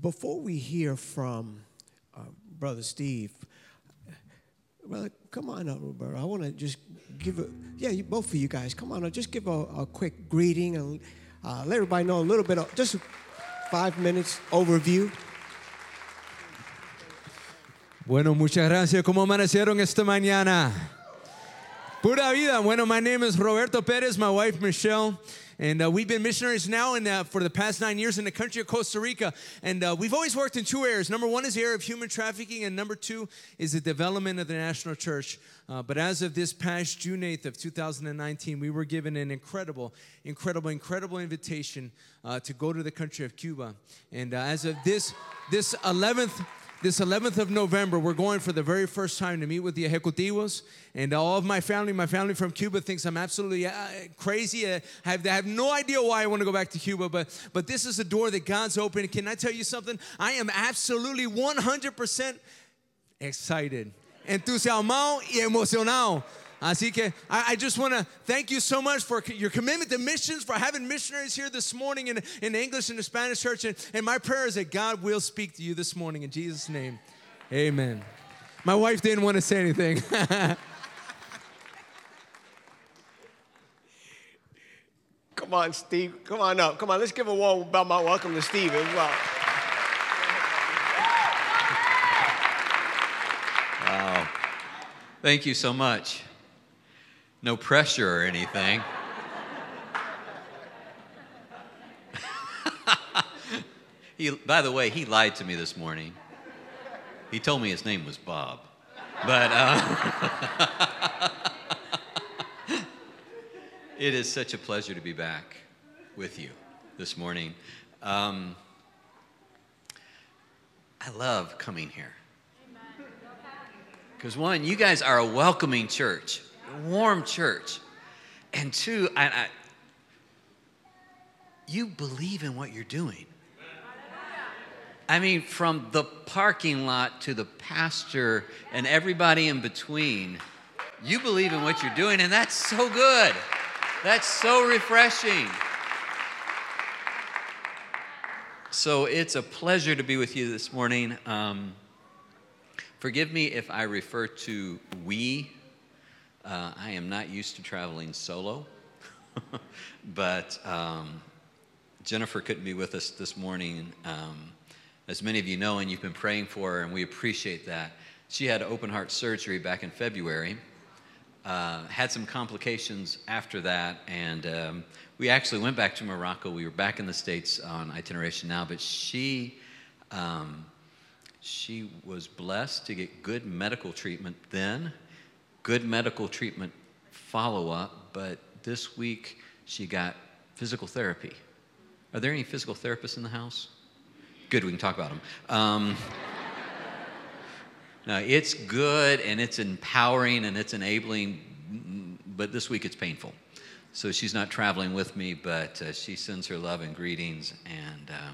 Before we hear from uh, Brother Steve, brother, come on up, Roberto. I want to just give a, yeah, you, both of you guys, come on up, just give a, a quick greeting and uh, let everybody know a little bit, of, just five minutes overview. Bueno, muchas gracias. ¿Cómo amanecieron esta mañana? Pura vida. Bueno, my name is Roberto Perez, my wife Michelle. And uh, we've been missionaries now in, uh, for the past nine years in the country of Costa Rica. And uh, we've always worked in two areas. Number one is the area of human trafficking, and number two is the development of the national church. Uh, but as of this past June 8th of 2019, we were given an incredible, incredible, incredible invitation uh, to go to the country of Cuba. And uh, as of this, this 11th, this 11th of November, we're going for the very first time to meet with the ejecutivos. And all of my family, my family from Cuba thinks I'm absolutely uh, crazy. I have, I have no idea why I want to go back to Cuba, but, but this is a door that God's opened. Can I tell you something? I am absolutely 100% excited, entusiasmado y emocionado Así que I, I just want to thank you so much for your commitment to missions, for having missionaries here this morning in, in English and the Spanish church. And, and my prayer is that God will speak to you this morning in Jesus' name. Amen. My wife didn't want to say anything. Come on, Steve. Come on up. Come on, let's give a warm about my welcome to Steve as well. Wow. Thank you so much no pressure or anything. he, by the way, he lied to me this morning. He told me his name was Bob. But uh, it is such a pleasure to be back with you this morning. Um, I love coming here. Because, one, you guys are a welcoming church warm church. And two, I, I, you believe in what you're doing. I mean, from the parking lot to the pastor and everybody in between, you believe in what you're doing, and that's so good. That's so refreshing. So it's a pleasure to be with you this morning. Um, forgive me if I refer to we uh, I am not used to traveling solo, but um, Jennifer couldn't be with us this morning. Um, as many of you know, and you've been praying for her, and we appreciate that. She had open heart surgery back in February. Uh, had some complications after that, and um, we actually went back to Morocco. We were back in the States on itineration now, but she um, she was blessed to get good medical treatment then good medical treatment follow up, but this week she got physical therapy. Are there any physical therapists in the house? Good, we can talk about them. Um, it's good and it's empowering and it's enabling, but this week it's painful. So she's not traveling with me, but uh, she sends her love and greetings. And uh,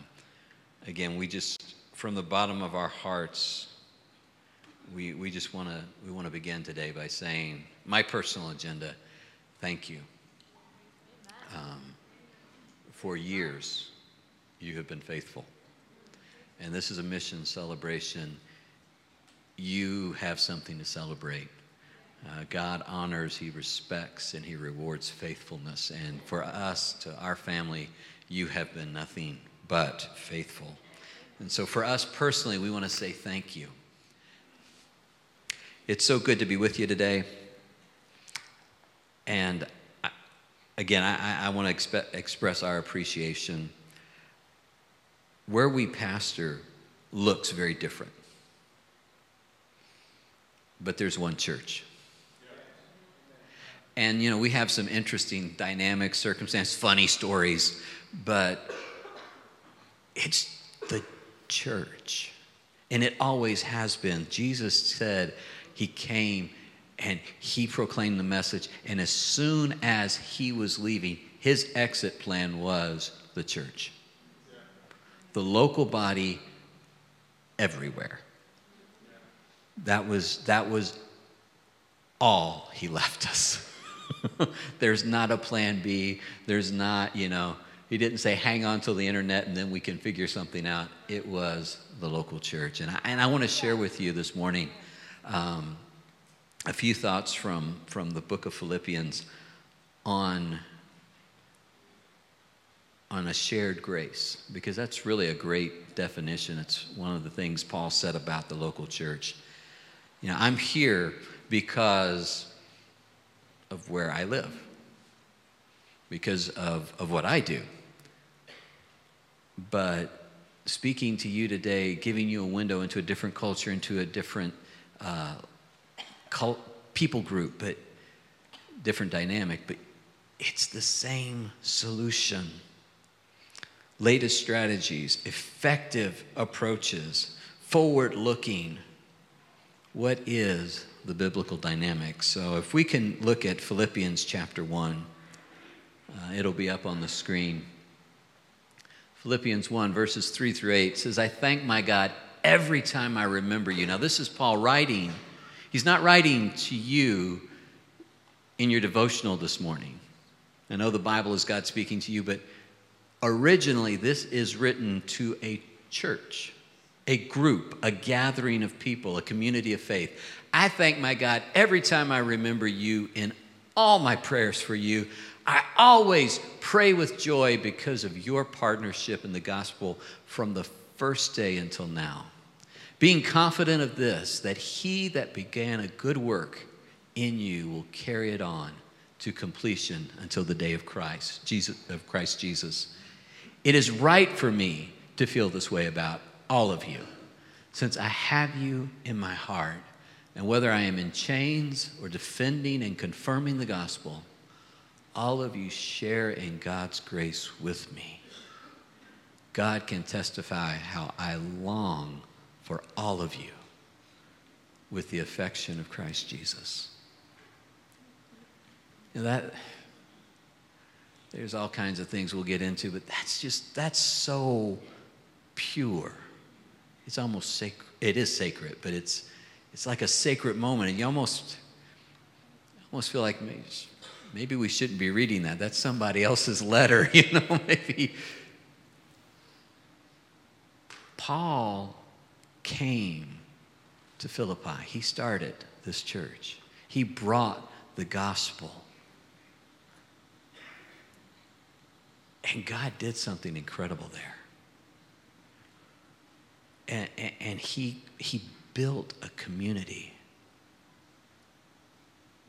again, we just, from the bottom of our hearts, we, we just want to we want to begin today by saying my personal agenda thank you. Um, for years you have been faithful. And this is a mission celebration. You have something to celebrate. Uh, god honors he respects and he rewards faithfulness. And for us to our family you have been nothing but faithful. And so for us personally we want to say thank you it's so good to be with you today. And I, again, I, I want to expe- express our appreciation. Where we pastor looks very different, but there's one church. And, you know, we have some interesting dynamics, circumstances, funny stories, but it's the church. And it always has been. Jesus said, he came and he proclaimed the message. And as soon as he was leaving, his exit plan was the church, the local body everywhere. That was, that was all he left us. There's not a plan B. There's not, you know, He didn't say, hang on till the internet and then we can figure something out. It was the local church. And I, and I want to share with you this morning um, a few thoughts from, from the book of Philippians on, on a shared grace, because that's really a great definition. It's one of the things Paul said about the local church. You know, I'm here because of where I live, because of, of what I do. But speaking to you today, giving you a window into a different culture, into a different uh, cult, people group, but different dynamic, but it's the same solution. Latest strategies, effective approaches, forward looking. What is the biblical dynamic? So, if we can look at Philippians chapter 1, uh, it'll be up on the screen. Philippians 1, verses 3 through 8 says, I thank my God every time I remember you. Now, this is Paul writing. He's not writing to you in your devotional this morning. I know the Bible is God speaking to you, but originally this is written to a church, a group, a gathering of people, a community of faith. I thank my God every time I remember you in all my prayers for you. I always pray with joy because of your partnership in the gospel from the first day until now. Being confident of this, that he that began a good work in you will carry it on to completion until the day of Christ, Jesus, of Christ Jesus. It is right for me to feel this way about all of you, since I have you in my heart. And whether I am in chains or defending and confirming the gospel, all of you share in God's grace with me. God can testify how I long for all of you with the affection of Christ Jesus. Know, that there's all kinds of things we'll get into, but that's just that's so pure. It's almost sacred. It is sacred, but it's it's like a sacred moment, and you almost almost feel like maybe, maybe we shouldn't be reading that. That's somebody else's letter, you know. Maybe Paul came to Philippi. He started this church. He brought the gospel. And God did something incredible there. And, and, and he, he built a community.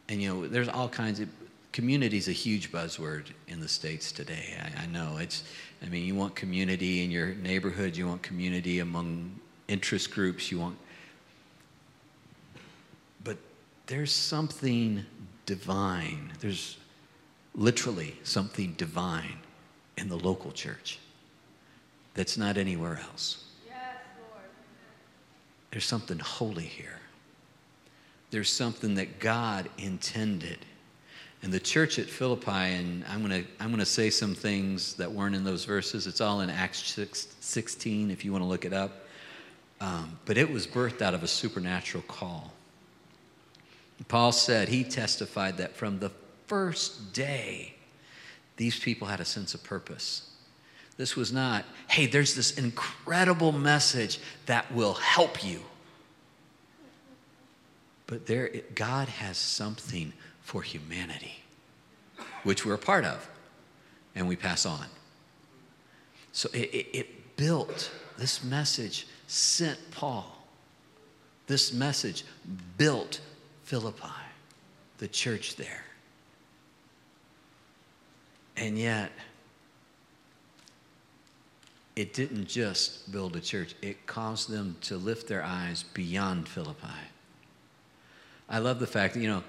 And you know, there's all kinds of community is a huge buzzword in the states today. I, I, know it's. I mean, you want community in your neighborhood. You want community among interest groups. You want. But there's something divine. There's literally something divine in the local church that's not anywhere else. Yes, Lord. There's something holy here. There's something that God intended. And the church at Philippi, and I'm going to I'm to say some things that weren't in those verses. It's all in Acts 6, 16 if you want to look it up. Um, but it was birthed out of a supernatural call. Paul said he testified that from the first day these people had a sense of purpose. This was not, hey, there's this incredible message that will help you. But there, God has something for humanity, which we're a part of, and we pass on. So it, it, it built, this message sent Paul. This message built Philippi, the church there. And yet, it didn't just build a church, it caused them to lift their eyes beyond Philippi. I love the fact that, you know,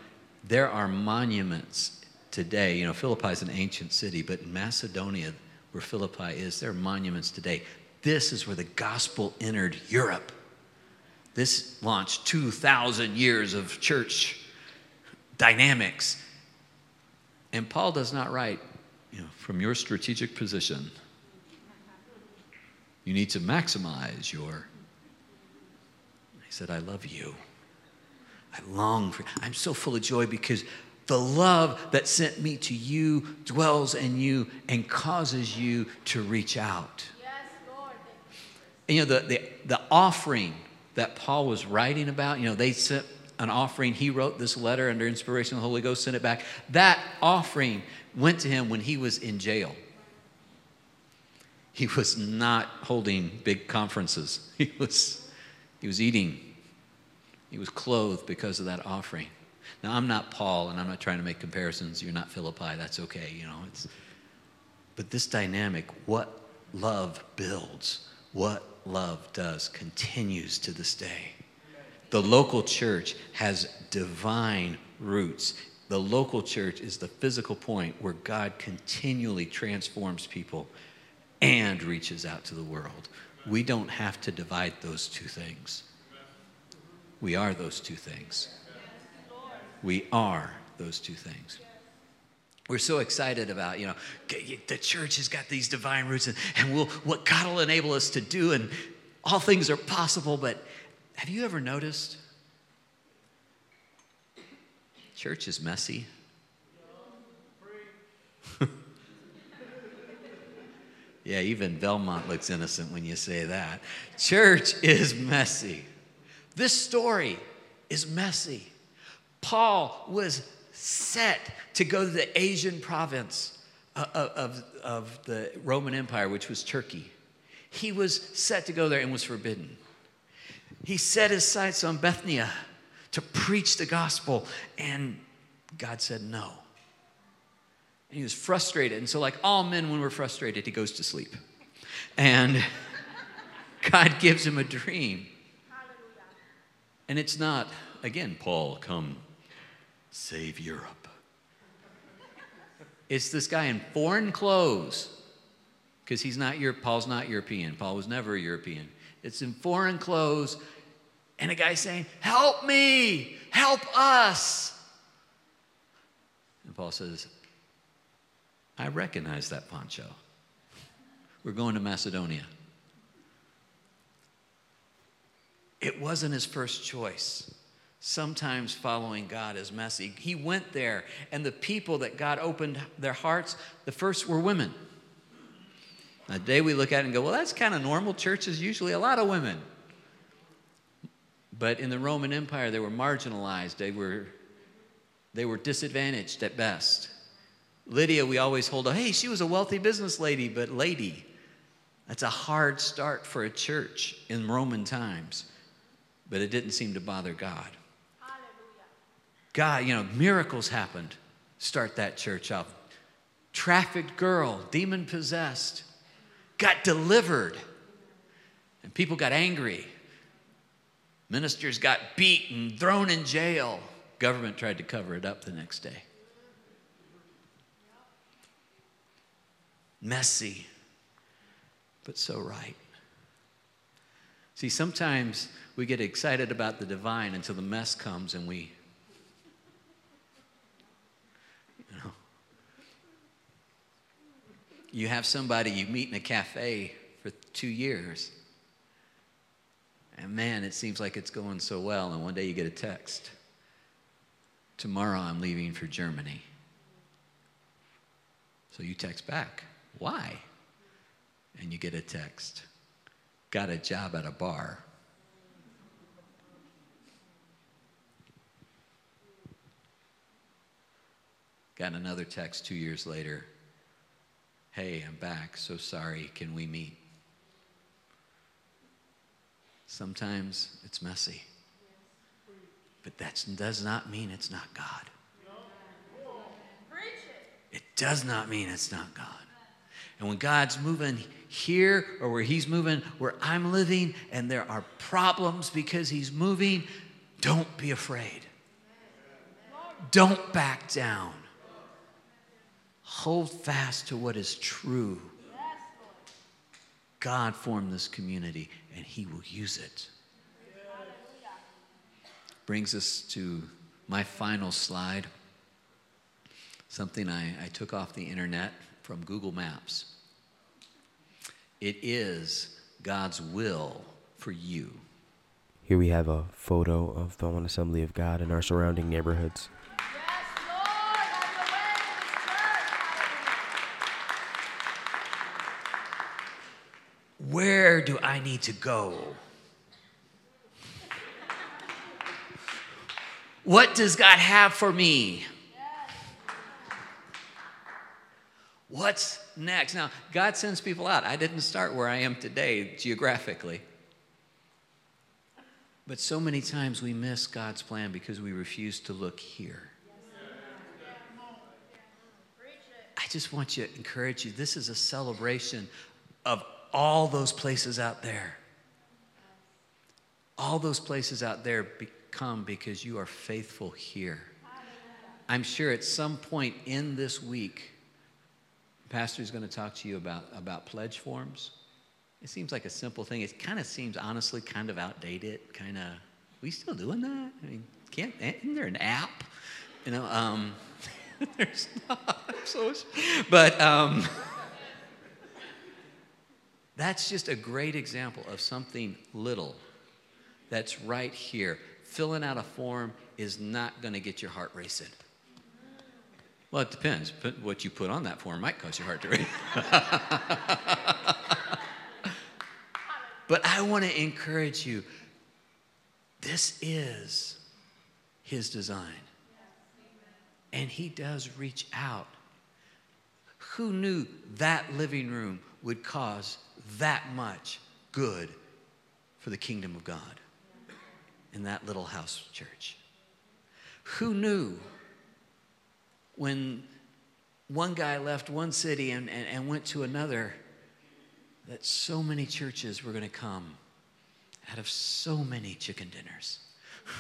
there are monuments today. You know, Philippi is an ancient city, but in Macedonia, where Philippi is, there are monuments today. This is where the gospel entered Europe. This launched 2,000 years of church dynamics. And Paul does not write, you know, from your strategic position, you need to maximize your. He said, I love you. I long for I'm so full of joy because The love that sent me to you dwells in you and causes you to reach out. You know, the, the, the offering that Paul was writing about, you know, they sent an offering. He wrote this letter under inspiration of the Holy Ghost, sent it back. That offering went to him when he was in jail. He was not holding big conferences. He was, he was eating. He was clothed because of that offering. Now, I'm not Paul, and I'm not trying to make comparisons. You're not Philippi. That's okay, you know. It's, but this dynamic, what love builds, what love does, continues to this day. The local church has divine roots. The local church is the physical point where God continually transforms people and reaches out to the world. We don't have to divide those two things. We are those two things. We are those two things. We're so excited about, you know, the church has got these divine roots and, and we'll, what God will enable us to do, and all things are possible. But have you ever noticed? Church is messy. yeah, even Belmont looks innocent when you say that. Church is messy. This story is messy. Paul was set to go to the Asian province of, of, of the Roman Empire, which was Turkey. He was set to go there and was forbidden. He set his sights on Bithynia to preach the gospel, and God said no. And he was frustrated. And so, like all men, when we're frustrated, he goes to sleep. And God gives him a dream. And it's not, again, Paul, come save Europe. It's this guy in foreign clothes, because he's not your Paul's not European. Paul was never a European. It's in foreign clothes, and a guy saying, Help me, help us. And Paul says, I recognize that poncho. We're going to Macedonia. It wasn't his first choice. Sometimes following God is messy. He went there, and the people that God opened their hearts, the first were women. Now, today we look at it and go, well, that's kind of normal. Church is usually a lot of women. But in the Roman Empire, they were marginalized, they were, they were disadvantaged at best. Lydia, we always hold up, hey, she was a wealthy business lady, but lady, that's a hard start for a church in Roman times. But it didn't seem to bother God. God, you know, miracles happened. Start that church up. Trafficked girl, demon possessed, got delivered. And people got angry. Ministers got beaten, thrown in jail. Government tried to cover it up the next day. Messy, but so right. See, sometimes we get excited about the divine until the mess comes and we you have somebody you meet in a cafe for two years. And man, it seems like it's going so well. And one day you get a text Tomorrow I'm leaving for Germany. So you text back, Why? And you get a text Got a job at a bar. Got another text two years later Hey, I'm back. So sorry. Can we meet? Sometimes it's messy. But that does not mean it's not God. It does not mean it's not God. And when God's moving here or where He's moving where I'm living and there are problems because He's moving, don't be afraid. Don't back down. Hold fast to what is true. God formed this community and He will use it. Brings us to my final slide. Something I, I took off the internet from Google Maps. It is God's will for you. Here we have a photo of Belmont Assembly of God in our surrounding neighborhoods. Where do I need to go? What does God have for me? What's next? Now, God sends people out. I didn't start where I am today geographically. But so many times we miss God's plan because we refuse to look here. I just want to encourage you. This is a celebration of all those places out there. All those places out there become because you are faithful here. I'm sure at some point in this week, Pastor is going to talk to you about, about pledge forms. It seems like a simple thing. It kind of seems, honestly, kind of outdated. Kind of, we still doing that? I mean, can't, isn't there an app? You know, um, there's not. So, but um, that's just a great example of something little that's right here. Filling out a form is not going to get your heart racing. Well, it depends. But what you put on that form might cause your heart to race. but I want to encourage you this is his design. And he does reach out. Who knew that living room would cause that much good for the kingdom of God in that little house church? Who knew when one guy left one city and, and, and went to another that so many churches were going to come out of so many chicken dinners?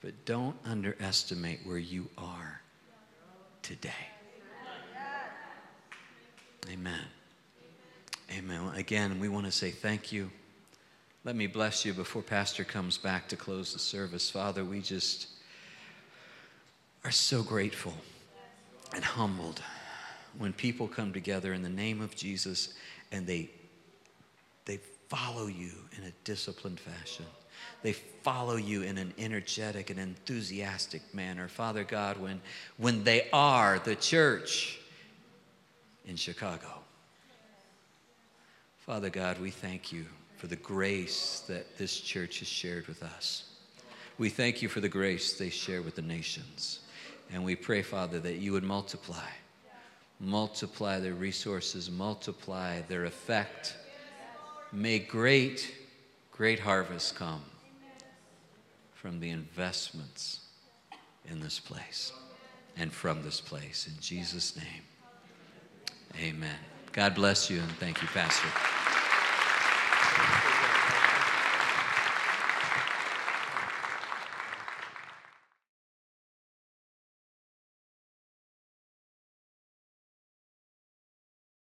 but don't underestimate where you are today. Amen. Amen. Again, we want to say thank you. Let me bless you before Pastor comes back to close the service. Father, we just are so grateful and humbled when people come together in the name of Jesus and they, they follow you in a disciplined fashion. They follow you in an energetic and enthusiastic manner. Father God, when, when they are the church in Chicago. Father God, we thank you for the grace that this church has shared with us. We thank you for the grace they share with the nations. And we pray, Father, that you would multiply, multiply their resources, multiply their effect. May great, great harvest come from the investments in this place and from this place. In Jesus' name, amen. God bless you and thank you, Pastor.